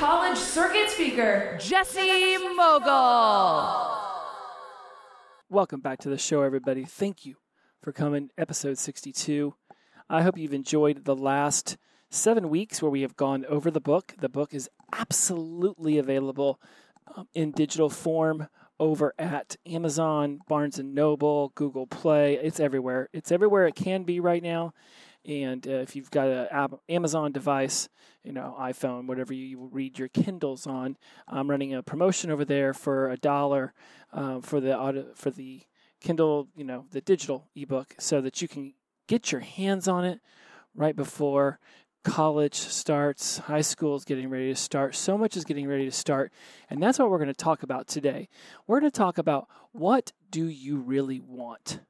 college circuit speaker, Jesse Mogle. Welcome back to the show, everybody. Thank you for coming, episode 62. I hope you've enjoyed the last seven weeks where we have gone over the book. The book is absolutely available um, in digital form over at Amazon, Barnes and Noble, Google Play. It's everywhere. It's everywhere it can be right now. And uh, if you've got an Amazon device, you know, iPhone, whatever you read your Kindles on, I'm running a promotion over there for a dollar uh, for the auto, for the Kindle, you know, the digital ebook, so that you can get your hands on it right before college starts, high school is getting ready to start, so much is getting ready to start, and that's what we're going to talk about today. We're going to talk about what do you really want?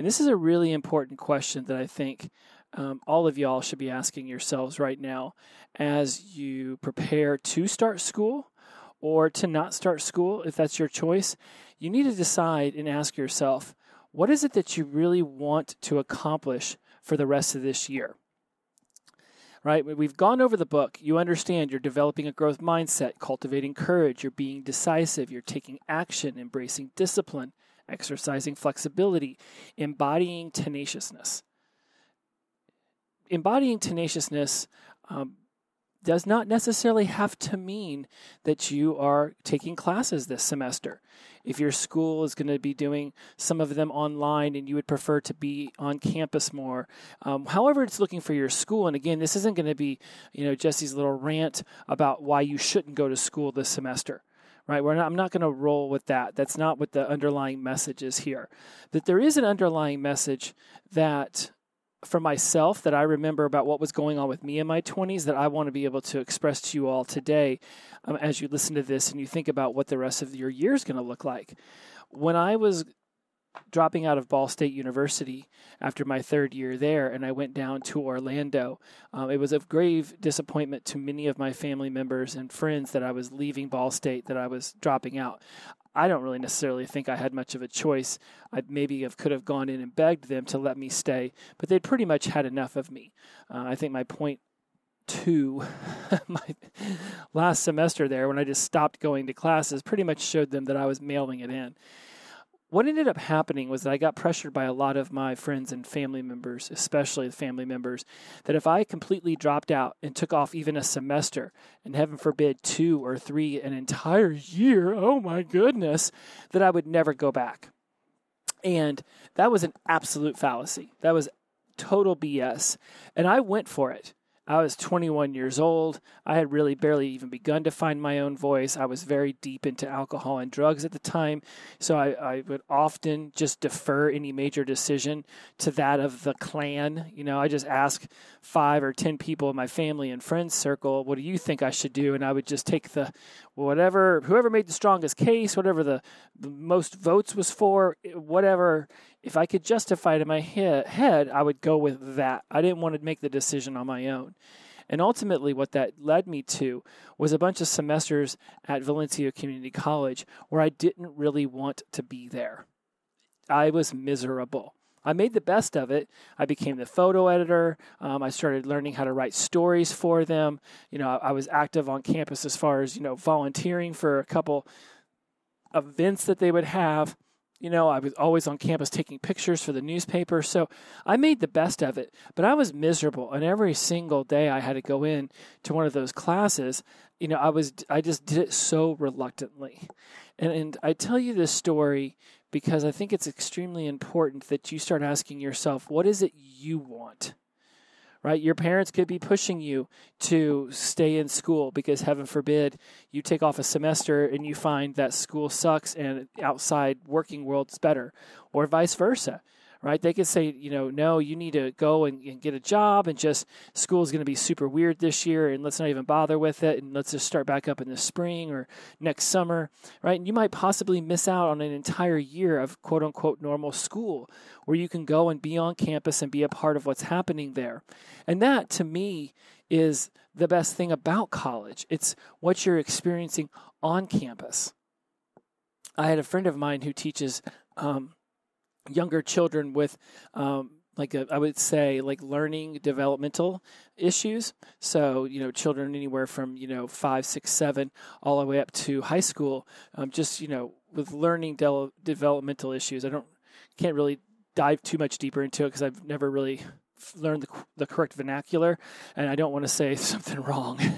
And this is a really important question that I think um, all of y'all should be asking yourselves right now as you prepare to start school or to not start school, if that's your choice. You need to decide and ask yourself, what is it that you really want to accomplish for the rest of this year? Right? We've gone over the book. You understand you're developing a growth mindset, cultivating courage, you're being decisive, you're taking action, embracing discipline, exercising flexibility, embodying tenaciousness. Embodying tenaciousness um, does not necessarily have to mean that you are taking classes this semester. If your school is going to be doing some of them online and you would prefer to be on campus more, um, however, it's looking for your school. And again, this isn't going to be, you know, Jesse's little rant about why you shouldn't go to school this semester right? Not, I'm not going to roll with that. That's not what the underlying message is here. That there is an underlying message that for myself that I remember about what was going on with me in my 20s that I want to be able to express to you all today um, as you listen to this and you think about what the rest of your year is going to look like. When I was dropping out of Ball State University after my third year there, and I went down to Orlando. Um, it was of grave disappointment to many of my family members and friends that I was leaving Ball State, that I was dropping out. I don't really necessarily think I had much of a choice. I maybe have, could have gone in and begged them to let me stay, but they'd pretty much had enough of me. Uh, I think my point two, my last semester there, when I just stopped going to classes, pretty much showed them that I was mailing it in what ended up happening was that I got pressured by a lot of my friends and family members, especially the family members, that if I completely dropped out and took off even a semester, and heaven forbid, two or three, an entire year, oh my goodness, that I would never go back. And that was an absolute fallacy. That was total BS. And I went for it. I was 21 years old. I had really barely even begun to find my own voice. I was very deep into alcohol and drugs at the time. So I, I, would often just defer any major decision to that of the clan. You know, I just ask five or 10 people in my family and friends circle, what do you think I should do? And I would just take the whatever, whoever made the strongest case, whatever the, the most votes was for, whatever if I could justify it in my he- head, I would go with that. I didn't want to make the decision on my own. And ultimately, what that led me to was a bunch of semesters at Valencia Community College where I didn't really want to be there. I was miserable. I made the best of it. I became the photo editor. Um, I started learning how to write stories for them. You know, I, I was active on campus as far as, you know, volunteering for a couple events that they would have you know, I was always on campus taking pictures for the newspaper. So I made the best of it, but I was miserable. And every single day I had to go in to one of those classes, you know, I was, I just did it so reluctantly. And, and I tell you this story because I think it's extremely important that you start asking yourself, what is it you want? Right? Your parents could be pushing you to stay in school because, heaven forbid, you take off a semester and you find that school sucks and outside working world's better, or vice versa, right? They could say, you know, no, you need to go and, and get a job and just school is going to be super weird this year and let's not even bother with it and let's just start back up in the spring or next summer, right? And you might possibly miss out on an entire year of quote unquote normal school where you can go and be on campus and be a part of what's happening there. And that to me is the best thing about college. It's what you're experiencing on campus. I had a friend of mine who teaches um, younger children with um, like a, I would say like learning developmental issues. So you know, children anywhere from you know five, six, seven, all the way up to high school. Um, just you know, with learning de- developmental issues. I don't can't really dive too much deeper into it because I've never really learned the, the correct vernacular, and I don't want to say something wrong.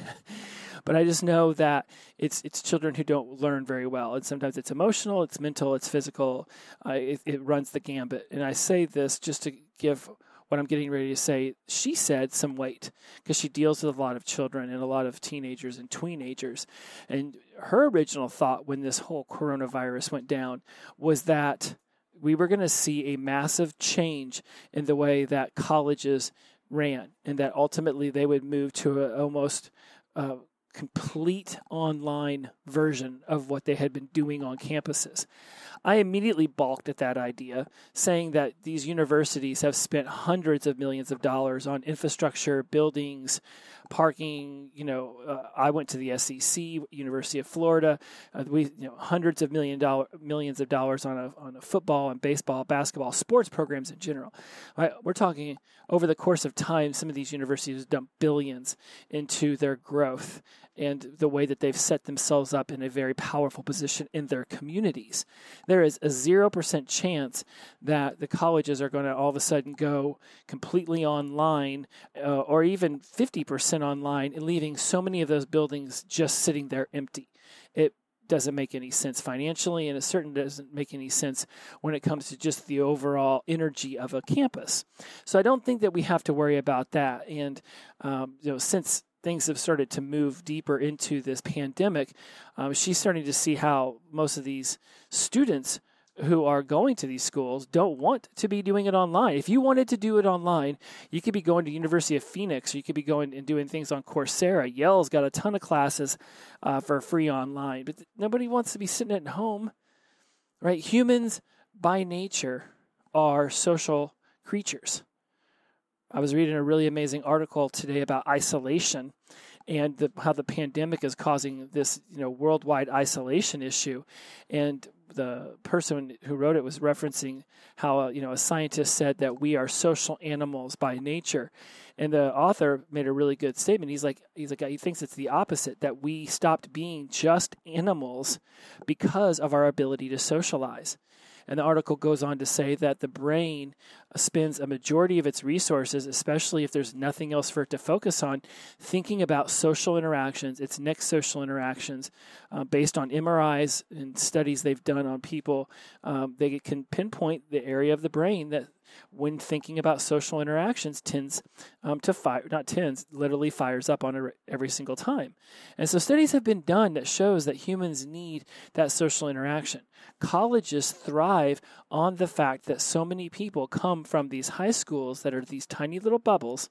But I just know that it's it's children who don't learn very well, and sometimes it's emotional, it's mental, it's physical. Uh, it, it runs the gambit. And I say this just to give what I'm getting ready to say. She said some weight because she deals with a lot of children and a lot of teenagers and tweenagers. And her original thought when this whole coronavirus went down was that we were going to see a massive change in the way that colleges ran, and that ultimately they would move to a, almost uh, complete online version of what they had been doing on campuses. I immediately balked at that idea, saying that these universities have spent hundreds of millions of dollars on infrastructure, buildings, parking. You know, uh, I went to the SEC, University of Florida. Uh, we, you know, hundreds of million dollar millions of dollars on a on a football and baseball, basketball, sports programs in general. Right? We're talking over the course of time. Some of these universities dump billions into their growth and the way that they've set themselves up in a very powerful position in their communities. There is a 0% chance that the colleges are going to all of a sudden go completely online uh, or even 50% online and leaving so many of those buildings just sitting there empty. It doesn't make any sense financially, and it certainly doesn't make any sense when it comes to just the overall energy of a campus. So I don't think that we have to worry about that. And um, you know, since things have started to move deeper into this pandemic, um, she's starting to see how most of these students who are going to these schools don't want to be doing it online. If you wanted to do it online, you could be going to University of Phoenix, or you could be going and doing things on Coursera. Yale's got a ton of classes uh, for free online, but nobody wants to be sitting at home, right? Humans by nature are social creatures. I was reading a really amazing article today about isolation and the, how the pandemic is causing this you know worldwide isolation issue. And the person who wrote it was referencing how uh, you know a scientist said that we are social animals by nature. And the author made a really good statement. He's like he's like he thinks it's the opposite that we stopped being just animals because of our ability to socialize. And the article goes on to say that the brain spends a majority of its resources, especially if there's nothing else for it to focus on, thinking about social interactions, its next social interactions, uh, based on MRIs and studies they've done on people. Um, they can pinpoint the area of the brain that when thinking about social interactions tends um, to fire not tends literally fires up on it every single time and so studies have been done that shows that humans need that social interaction colleges thrive on the fact that so many people come from these high schools that are these tiny little bubbles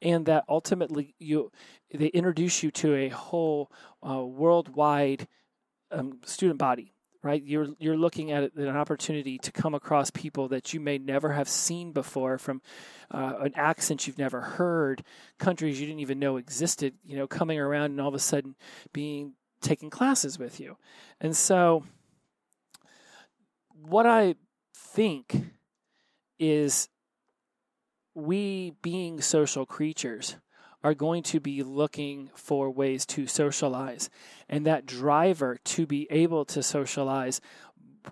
and that ultimately you they introduce you to a whole uh, worldwide um, student body right? You're you're looking at an opportunity to come across people that you may never have seen before, from uh, an accent you've never heard, countries you didn't even know existed. You know, coming around and all of a sudden being taking classes with you, and so what I think is we being social creatures are going to be looking for ways to socialize. And that driver to be able to socialize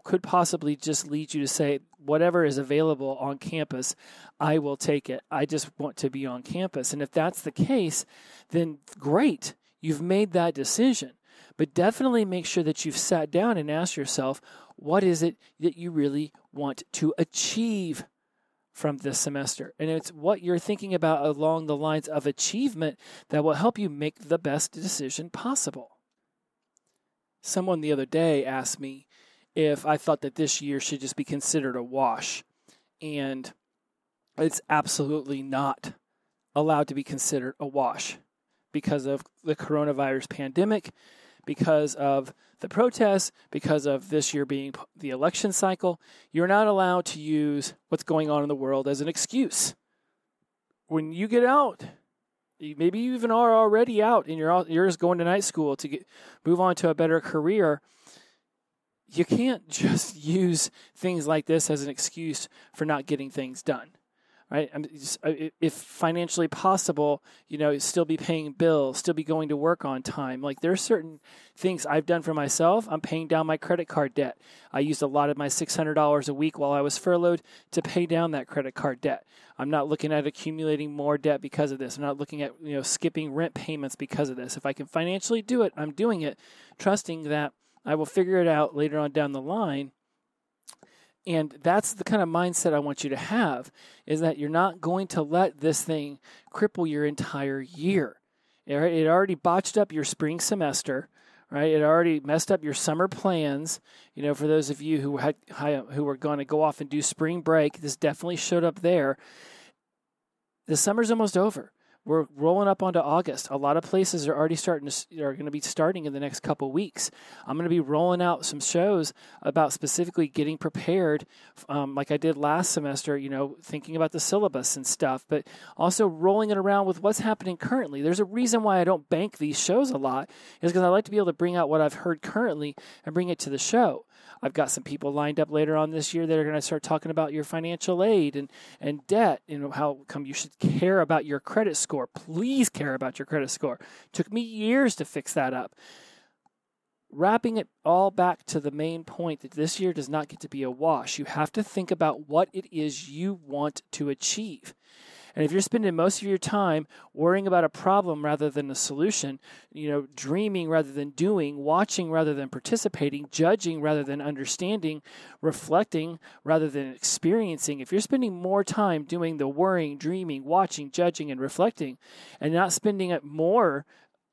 could possibly just lead you to say, whatever is available on campus, I will take it. I just want to be on campus. And if that's the case, then great, you've made that decision. But definitely make sure that you've sat down and asked yourself, what is it that you really want to achieve from this semester. And it's what you're thinking about along the lines of achievement that will help you make the best decision possible. Someone the other day asked me if I thought that this year should just be considered a wash. and it's absolutely not allowed to be considered a wash because of the coronavirus pandemic, because of the protests, because of this year being the election cycle. You're not allowed to use what's going on in the world as an excuse. When you get out, maybe you even are already out and you're you're just going to night school to get move on to a better career. You can't just use things like this as an excuse for not getting things done right? Uh, if financially possible, you know, still be paying bills, still be going to work on time. Like there are certain things I've done for myself. I'm paying down my credit card debt. I used a lot of my $600 a week while I was furloughed to pay down that credit card debt. I'm not looking at accumulating more debt because of this. I'm not looking at, you know, skipping rent payments because of this. If I can financially do it, I'm doing it, trusting that I will figure it out later on down the line and that's the kind of mindset I want you to have is that you're not going to let this thing cripple your entire year. It already botched up your spring semester, right? It already messed up your summer plans. You know, for those of you who had who were going to go off and do spring break, this definitely showed up there. The summer's almost over we're rolling up onto August. A lot of places are already starting to are going to be starting in the next couple weeks. I'm going to be rolling out some shows about specifically getting prepared, um, like I did last semester. You know, thinking about the syllabus and stuff, but also rolling it around with what's happening currently. There's a reason why I don't bank these shows a lot, is because I like to be able to bring out what I've heard currently and bring it to the show. I've got some people lined up later on this year that are going to start talking about your financial aid and, and debt and how come you should care about your credit score. Please care about your credit score. Took me years to fix that up. Wrapping it all back to the main point that this year does not get to be a wash. You have to think about what it is you want to achieve. And if you're spending most of your time worrying about a problem rather than a solution, you know, dreaming rather than doing, watching rather than participating, judging rather than understanding, reflecting rather than experiencing, if you're spending more time doing the worrying, dreaming, watching, judging, and reflecting, and not spending it more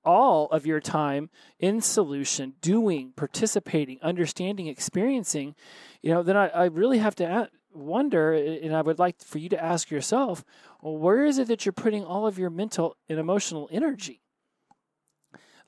all of your time in solution, doing, participating, understanding, experiencing, you know, then I, I really have to wonder, and I would like for you to ask yourself, well, where is it that you're putting all of your mental and emotional energy?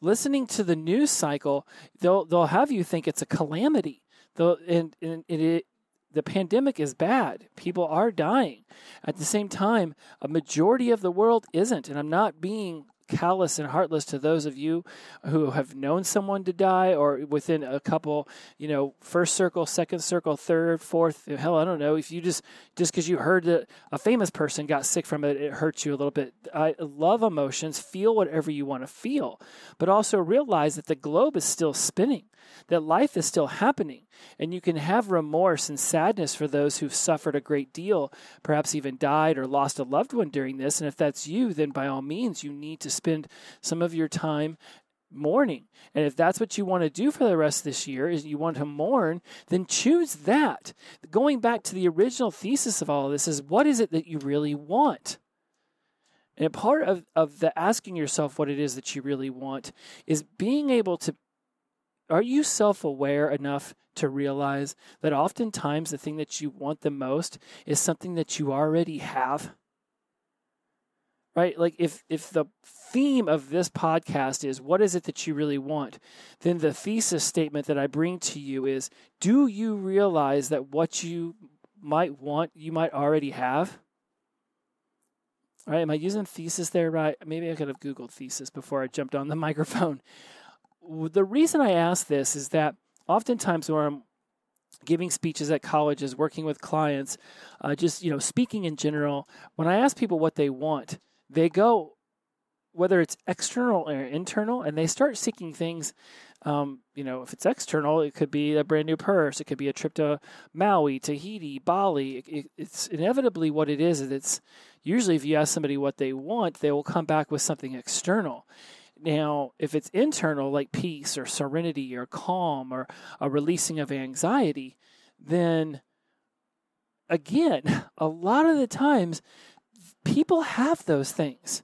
Listening to the news cycle, they'll they'll have you think it's a calamity. They'll, and, and it, the pandemic is bad. People are dying. At the same time, a majority of the world isn't. And I'm not being callous and heartless to those of you who have known someone to die or within a couple, you know, first circle, second circle, third, fourth, hell, I don't know. If you just, just because you heard that a famous person got sick from it, it hurts you a little bit. I love emotions. Feel whatever you want to feel, but also realize that the globe is still spinning, that life is still happening, and you can have remorse and sadness for those who've suffered a great deal, perhaps even died or lost a loved one during this. And if that's you, then by all means, you need to spend some of your time mourning. And if that's what you want to do for the rest of this year is you want to mourn, then choose that. Going back to the original thesis of all of this is what is it that you really want? And part of, of the asking yourself what it is that you really want is being able to are you self aware enough to realize that oftentimes the thing that you want the most is something that you already have? Right? Like if if the theme of this podcast is what is it that you really want? Then the thesis statement that i bring to you is do you realize that what you might want you might already have? All right? Am i using thesis there? Right? Maybe i could have googled thesis before i jumped on the microphone. The reason i ask this is that oftentimes when i'm giving speeches at colleges working with clients uh, just you know speaking in general when i ask people what they want they go whether it's external or internal, and they start seeking things. Um, you know, if it's external, it could be a brand new purse, it could be a trip to Maui, Tahiti, Bali. It, it, it's inevitably what it is. It's usually if you ask somebody what they want, they will come back with something external. Now, if it's internal, like peace or serenity or calm or a releasing of anxiety, then again, a lot of the times people have those things.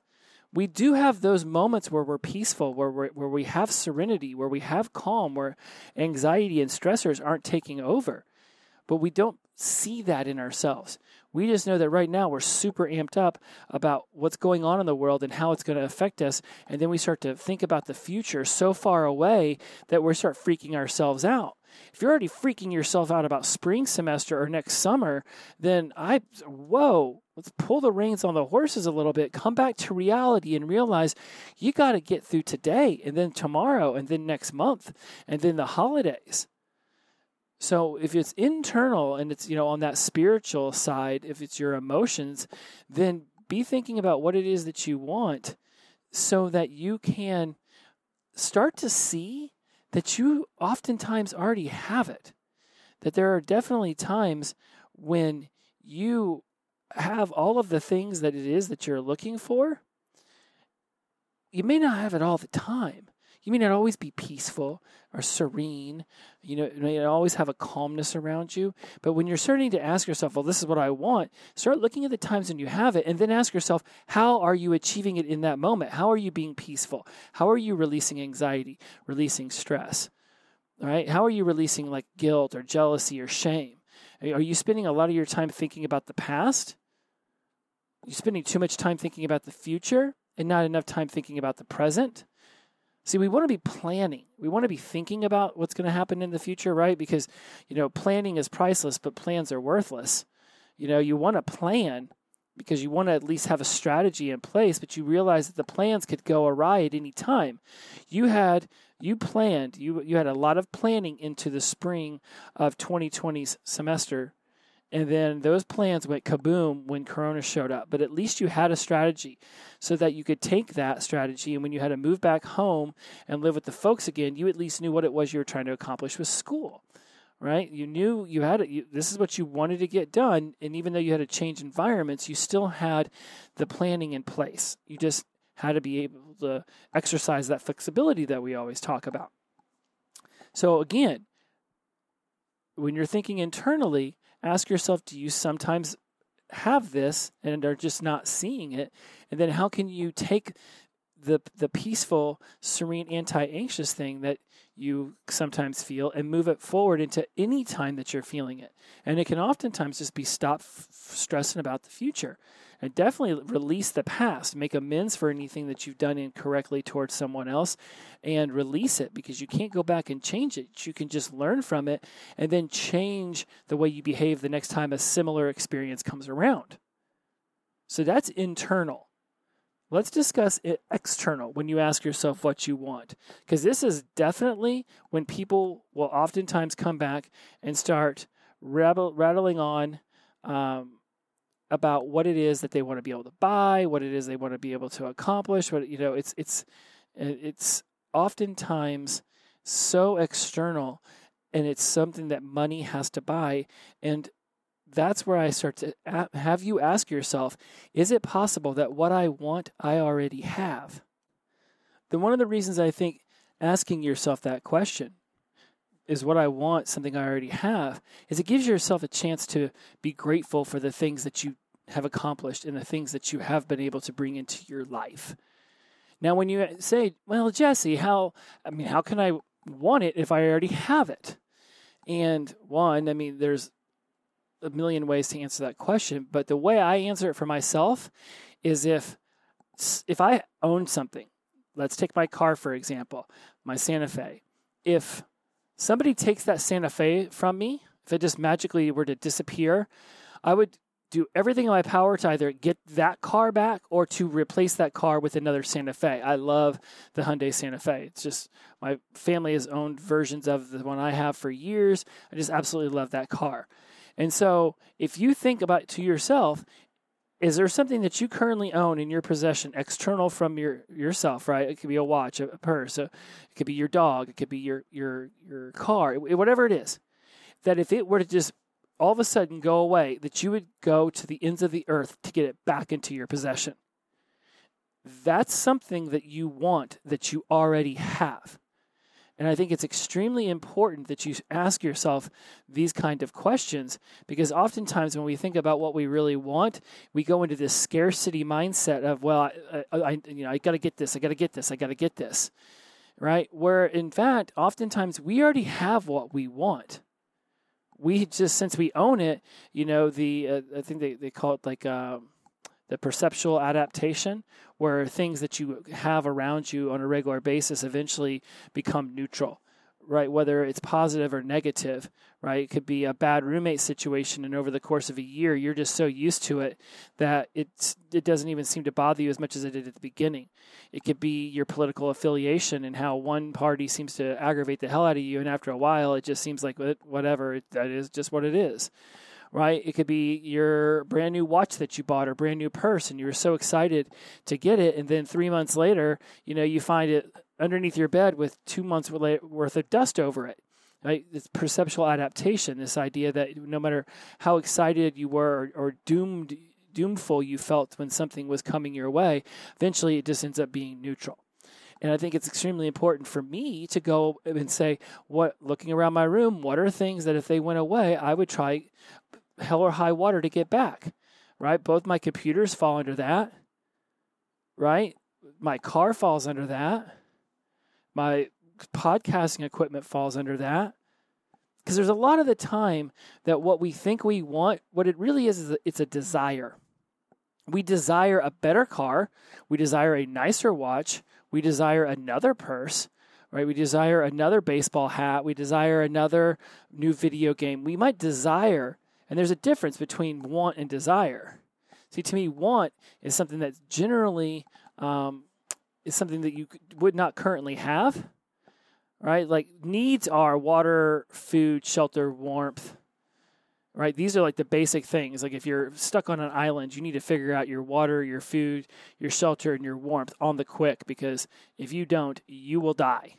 We do have those moments where we're peaceful, where, we where we have serenity, where we have calm, where anxiety and stressors aren't taking over. But we don't see that in ourselves. We just know that right now we're super amped up about what's going on in the world and how it's going to affect us. And then we start to think about the future so far away that we start freaking ourselves out. If you're already freaking yourself out about spring semester or next summer, then I, whoa, let's pull the reins on the horses a little bit, come back to reality and realize you got to get through today and then tomorrow and then next month and then the holidays. So if it's internal and it's you know on that spiritual side, if it's your emotions, then be thinking about what it is that you want so that you can start to see that you oftentimes already have it. That there are definitely times when you have all of the things that it is that you're looking for. You may not have it all the time, you may not always be peaceful or serene. You know, you may not always have a calmness around you. But when you're starting to ask yourself, well, this is what I want, start looking at the times when you have it and then ask yourself, how are you achieving it in that moment? How are you being peaceful? How are you releasing anxiety, releasing stress? All right. How are you releasing like guilt or jealousy or shame? Are you spending a lot of your time thinking about the past? Are you spending too much time thinking about the future and not enough time thinking about the present? See, we want to be planning. We want to be thinking about what's going to happen in the future, right? Because, you know, planning is priceless, but plans are worthless. You know, you want to plan because you want to at least have a strategy in place, but you realize that the plans could go awry at any time. You had you planned, you you had a lot of planning into the spring of 2020's semester and then those plans went kaboom when Corona showed up. But at least you had a strategy so that you could take that strategy. And when you had to move back home and live with the folks again, you at least knew what it was you were trying to accomplish with school. Right? You knew you had it. This is what you wanted to get done. And even though you had to change environments, you still had the planning in place. You just had to be able to exercise that flexibility that we always talk about. So, again, when you're thinking internally, ask yourself do you sometimes have this and are just not seeing it? And then how can you take the the peaceful, serene, anti-anxious thing that you sometimes feel and move it forward into any time that you're feeling it. And it can oftentimes just be stop f- stressing about the future and definitely release the past, make amends for anything that you've done incorrectly towards someone else, and release it because you can't go back and change it. You can just learn from it and then change the way you behave the next time a similar experience comes around. So that's internal. Let's discuss it external when you ask yourself what you want. Because this is definitely when people will oftentimes come back and start rattling on um, about what it is that they want to be able to buy, what it is they want to be able to accomplish. What you know, it's it's uh, it's oftentimes so external, and it's something that money has to buy. And that's where I start to have you ask yourself: Is it possible that what I want I already have? Then one of the reasons I think asking yourself that question is what I want, something I already have, is it gives yourself a chance to be grateful for the things that you have accomplished and the things that you have been able to bring into your life. Now, when you say, well, Jesse, how, I mean, how can I want it if I already have it? And one, I mean, there's a million ways to answer that question, but the way I answer it for myself is if, if I own something, let's take my car, for example, my Santa Fe. If somebody takes that Santa Fe from me, if it just magically were to disappear, I would do everything in my power to either get that car back or to replace that car with another Santa Fe. I love the Hyundai Santa Fe. It's just my family has owned versions of the one I have for years. I just absolutely love that car. And so, if you think about to yourself, is there something that you currently own in your possession external from your yourself right? It could be a watch a, purse it could be your dog it could be your your your car whatever it is that if it were to just all of a sudden go away that you would go to the ends of the earth to get it back into your possession. That's something that you want that you already have and I think it's extremely important that you ask yourself these kind of questions because oftentimes when we think about what we really want, we go into this scarcity mindset of, well, I, I you know, I got to get this, I got to get this, I got to get this, right? Where in fact, oftentimes we already have what we want. we just since we own it, you know, the uh, I think they, they call it like uh, the perceptual adaptation, where things that you have around you on a regular basis eventually become neutral right? Whether it's positive or negative, right? It could be a bad roommate situation, and over the course of a year, you're just so used to it that it's it doesn't even seem to bother you as much as it did at the beginning. It could be your political affiliation and how one party seems to aggravate the hell out of you, and after a while, it just seems like whatever that is just what it is. Right? It could be your brand new watch that you bought or brand new purse, and you were so excited to get it, and then three months later, you know, you find it underneath your bed with two months worth of dust over it. Right? This perceptual adaptation, this idea that no matter how excited you were or, or doomed doomful you felt when something was coming your way, eventually it just ends up being neutral. And I think it's extremely important for me to go and say, what looking around my room, what are things that if they went away, I would try hell or high water to get back. Right? Both my computers fall under that. Right? My car falls under that my podcasting equipment falls under that. Because there's a lot of the time that what we think we want, what it really is, is it's a desire. We desire a better car. We desire a nicer watch. We desire another purse, right? We desire another baseball hat. We desire another new video game. We might desire, and there's a difference between want and desire. See, to me, want is something that's generally um, is something that you would not currently have, right? Like needs are water, food, shelter, warmth, right? These are like the basic things. Like if you're stuck on an island, you need to figure out your water, your food, your shelter, and your warmth on the quick because if you don't, you will die.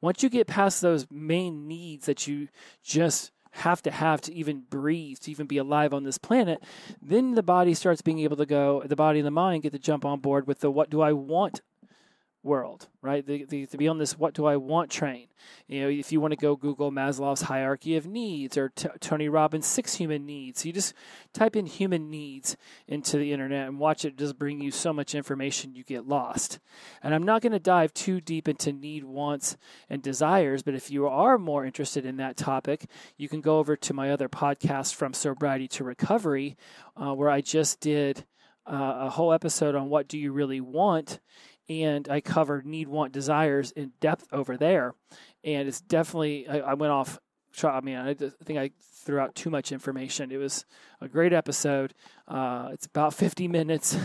Once you get past those main needs that you just have to have to even breathe, to even be alive on this planet, then the body starts being able to go, the body and the mind get to jump on board with the what do I want world, right? The, the, to be on this what do I want train. You know, if you want to go Google Maslow's hierarchy of needs or T- Tony Robbins' six human needs, you just type in human needs into the internet and watch it just bring you so much information you get lost. And I'm not going to dive too deep into need, wants, and desires, but if you are more interested in that topic, you can go over to my other podcast, From Sobriety to Recovery, uh, where I just did. Uh, a whole episode on what do you really want and I covered need, want, desires in depth over there. And it's definitely, I, I went off. I mean, I think I threw out too much information. It was a great episode. Uh, it's about 50 minutes.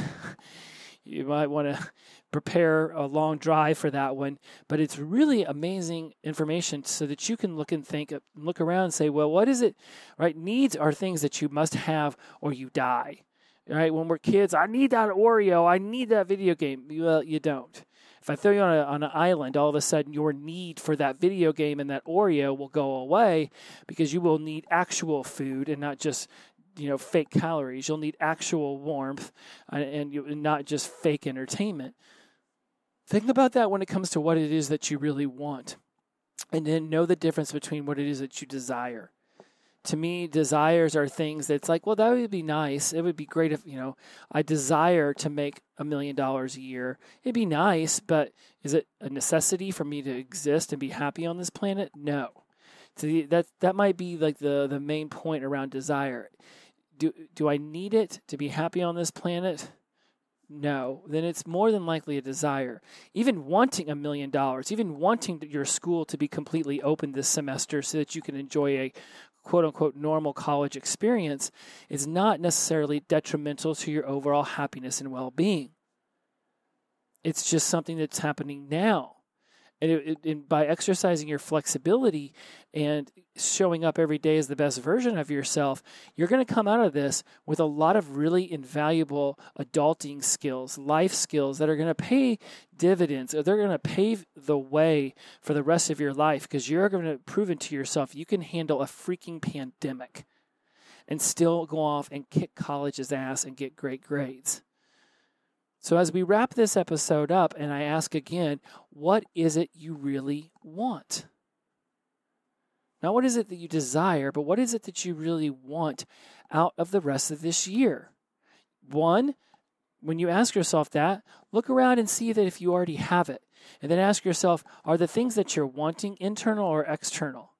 you might want to prepare a long drive for that one, but it's really amazing information so that you can look and think, look around and say, well, what is it? Right? Needs are things that you must have or you die right? When we're kids, I need that Oreo. I need that video game. Well, you don't. If I throw you on, a, on an island, all of a sudden your need for that video game and that Oreo will go away because you will need actual food and not just you know fake calories. You'll need actual warmth and, and you, not just fake entertainment. Think about that when it comes to what it is that you really want, and then know the difference between what it is that you desire to me, desires are things that's like, well, that would be nice. It would be great if, you know, I desire to make a million dollars a year. It'd be nice, but is it a necessity for me to exist and be happy on this planet? No. So that that might be like the the main point around desire. Do do I need it to be happy on this planet? No, then it's more than likely a desire. Even wanting a million dollars, even wanting your school to be completely open this semester so that you can enjoy a quote unquote normal college experience is not necessarily detrimental to your overall happiness and well being. It's just something that's happening now. And, it, it, by exercising your flexibility and showing up every day as the best version of yourself, you're going to come out of this with a lot of really invaluable adulting skills, life skills that are going to pay dividends. They're going to pave the way for the rest of your life because you're going to prove to yourself you can handle a freaking pandemic and still go off and kick college's ass and get great grades. So, as we wrap this episode up, and I ask again, what is it you really want? Not what is it that you desire, but what is it that you really want out of the rest of this year? One, when you ask yourself that, look around and see that if you already have it. And then ask yourself, are the things that you're wanting internal or external?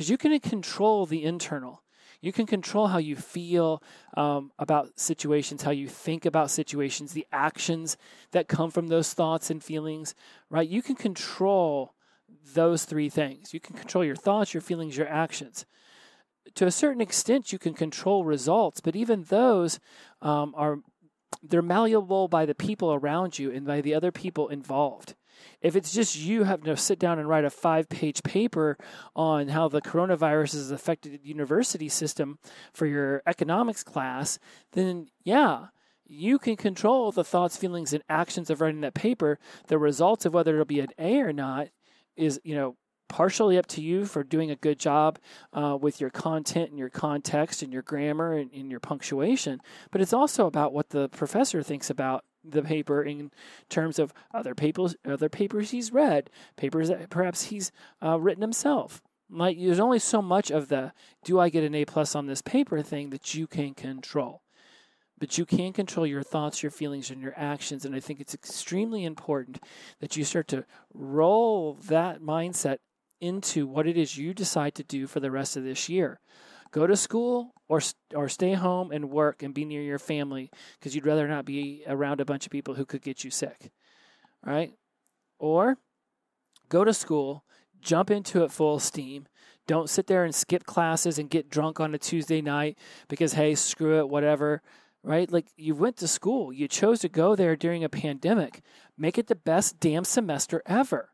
because you can control the internal. You can control how you feel um, about situations, how you think about situations, the actions that come from those thoughts and feelings, right? You can control those three things. You can control your thoughts, your feelings, your actions. To a certain extent, you can control results, but even those um, are they're malleable by the people around you and by the other people involved. If it's just you having to sit down and write a five page paper on how the coronavirus has affected the university system for your economics class, then yeah, you can control the thoughts, feelings, and actions of writing that paper. The results of whether it'll be an A or not is, you know, partially up to you for doing a good job uh, with your content and your context and your grammar and, and, your punctuation, but it's also about what the professor thinks about the paper in terms of other papers, other papers he's read, papers that perhaps he's uh, written himself. Like there's only so much of the "do I get an A plus on this paper" thing that you can control, but you can control your thoughts, your feelings, and your actions. And I think it's extremely important that you start to roll that mindset into what it is you decide to do for the rest of this year go to school or or stay home and work and be near your family because you'd rather not be around a bunch of people who could get you sick. Right? Or go to school, jump into it full steam. Don't sit there and skip classes and get drunk on a Tuesday night because hey, screw it, whatever. Right? Like you went to school, you chose to go there during a pandemic. Make it the best damn semester ever.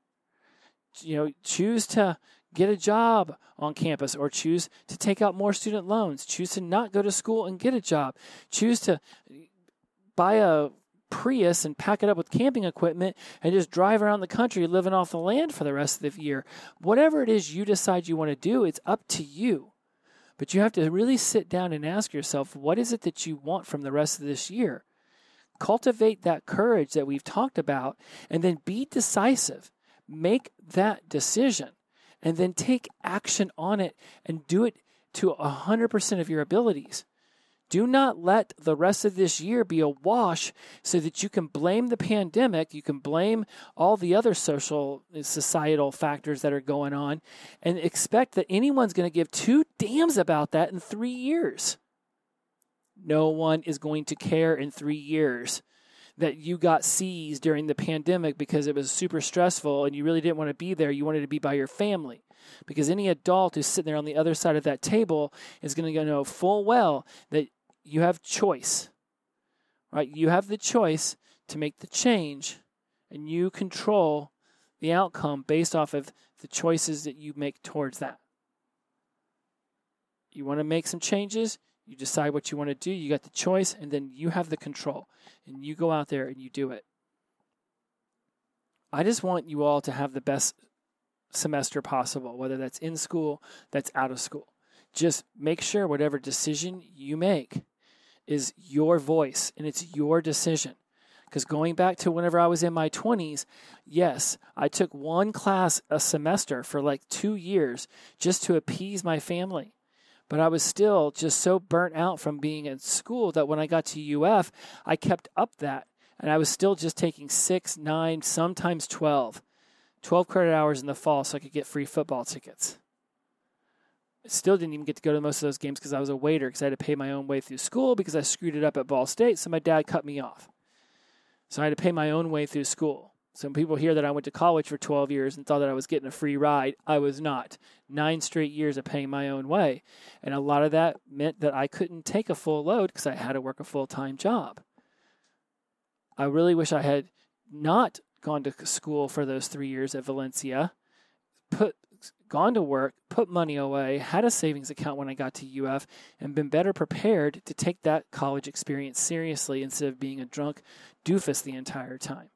You know, choose to get a job on campus or choose to take out more student loans, choose to not go to school and get a job, choose to buy a Prius and pack it up with camping equipment and just drive around the country living off the land for the rest of the year. Whatever it is you decide you want to do, it's up to you. But you have to really sit down and ask yourself, what is it that you want from the rest of this year? Cultivate that courage that we've talked about and then be decisive. Make that decision and then take action on it and do it to 100% of your abilities. Do not let the rest of this year be a wash so that you can blame the pandemic, you can blame all the other social, uh, societal factors that are going on, and expect that anyone's going to give two damns about that in three years. No one is going to care in three years that you got seized during the pandemic because it was super stressful and you really didn't want to be there. You wanted to be by your family. Because any adult who's sitting there on the other side of that table is going to know full well that you have choice. Right? You have the choice to make the change and you control the outcome based off of the choices that you make towards that. You want to make some changes, you decide what you want to do, you got the choice, and then you have the control. And you go out there and you do it. I just want you all to have the best semester possible, whether that's in school, that's out of school. Just make sure whatever decision you make is your voice and it's your decision. Because going back to whenever I was in my 20s, yes, I took one class a semester for like two years just to appease my family. But I was still just so burnt out from being in school that when I got to UF, I kept up that. And I was still just taking six, nine, sometimes 12. 12 credit hours in the fall so I could get free football tickets. I still didn't even get to go to most of those games because I was a waiter because I had to pay my own way through school because I screwed it up at Ball State, so my dad cut me off. So I had to pay my own way through school. Some people hear that I went to college for 12 years and thought that I was getting a free ride. I was not. Nine straight years of paying my own way. And a lot of that meant that I couldn't take a full load because I had to work a full time job. I really wish I had not gone to school for those three years at Valencia, put gone to work, put money away, had a savings account when I got to UF, and been better prepared to take that college experience seriously instead of being a drunk doofus the entire time.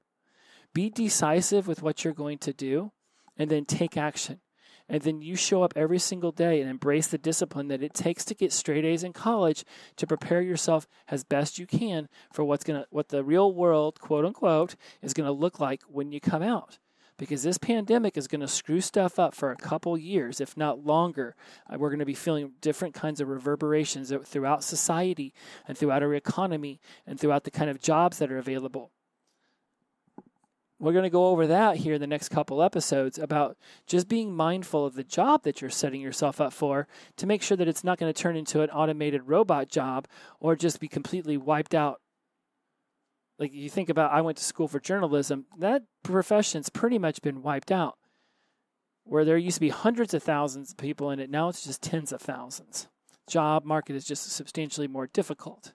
Be decisive with what you're going to do and then take action. And then you show up every single day and embrace the discipline that it takes to get straight A's in college to prepare yourself as best you can for what's gonna what the real world, quote unquote, is gonna look like when you come out because this pandemic is going to screw stuff up for a couple years, if not longer. Uh, we're going to be feeling different kinds of reverberations throughout society and throughout our economy and throughout the kind of jobs that are available. We're going to go over that here in the next couple episodes about just being mindful of the job that you're setting yourself up for to make sure that it's not going to turn into an automated robot job or just be completely wiped out. Like you think about, I went to school for journalism, that profession's pretty much been wiped out. Where there used to be hundreds of thousands of people in it, now it's just tens of thousands. Job market is just substantially more difficult,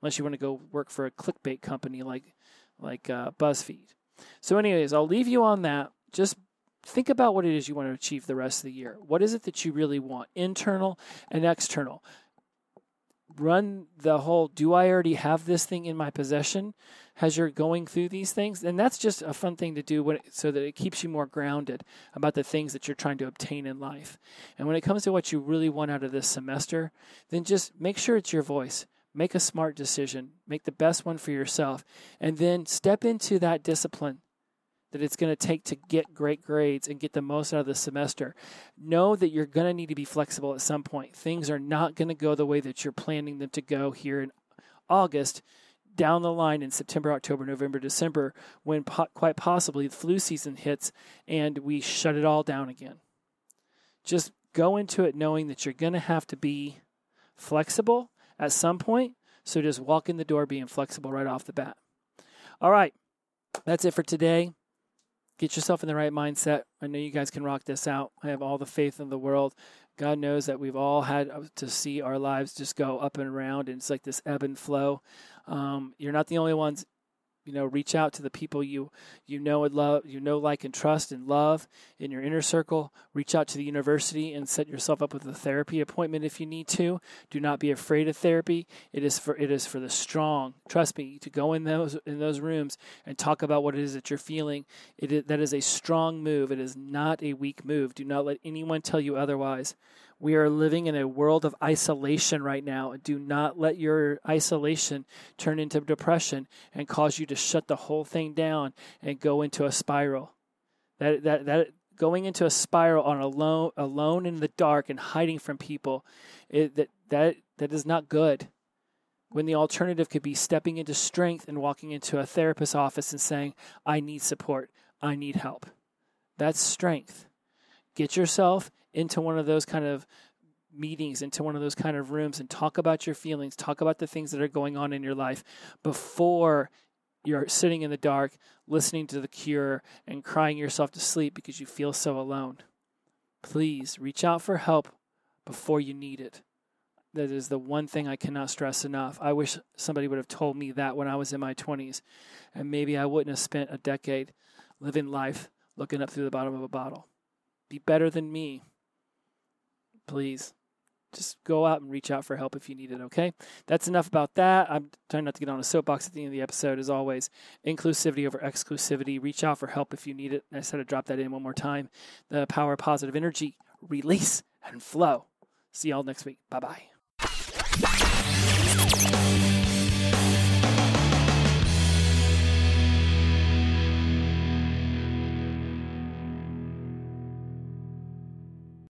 unless you want to go work for a clickbait company like like uh, BuzzFeed. So, anyways, I'll leave you on that. Just think about what it is you want to achieve the rest of the year. What is it that you really want, internal and external? Run the whole do I already have this thing in my possession as you're going through these things? And that's just a fun thing to do when, so that it keeps you more grounded about the things that you're trying to obtain in life. And when it comes to what you really want out of this semester, then just make sure it's your voice make a smart decision, make the best one for yourself, and then step into that discipline that it's going to take to get great grades and get the most out of the semester. Know that you're going to need to be flexible at some point. Things are not going to go the way that you're planning them to go here in August. Down the line in September, October, November, December, when po- quite possibly the flu season hits and we shut it all down again. Just go into it knowing that you're going to have to be flexible at some point. So just walk in the door being flexible right off the bat. All right. That's it for today. Get yourself in the right mindset. I know you guys can rock this out. I have all the faith in the world. God knows that we've all had to see our lives just go up and around, and it's like this ebb and flow. Um, you're not the only ones you know reach out to the people you you know and love you know like and trust and love in your inner circle. Reach out to the university and set yourself up with a therapy appointment if you need to. Do not be afraid of therapy. It is for it is for the strong. Trust me to go in those in those rooms and talk about what it is that you're feeling it is, that is a strong move. It is not a weak move. Do not let anyone tell you otherwise we are living in a world of isolation right now. Do not let your isolation turn into depression and cause you to shut the whole thing down and go into a spiral. That that that going into a spiral on alone alone in the dark and hiding from people, it, that that that is not good. When the alternative could be stepping into strength and walking into a therapist's office and saying, "I need support. I need help." That's strength. Get yourself into one of those kind of meetings, into one of those kind of rooms, and talk about your feelings, talk about the things that are going on in your life before you're sitting in the dark, listening to The Cure, and crying yourself to sleep because you feel so alone. Please reach out for help before you need it. That is the one thing I cannot stress enough. I wish somebody would have told me that when I was in my 20s, and maybe I wouldn't have spent a decade living life looking up through the bottom of a bottle. Be better than me please just go out and reach out for help if you need it, okay? That's enough about that. I'm trying not to get on a soapbox at the end of the episode, as always. Inclusivity over exclusivity. Reach out for help if you need it. I said to drop that in one more time. The power of positive energy, release, and flow. See y'all next week. Bye bye.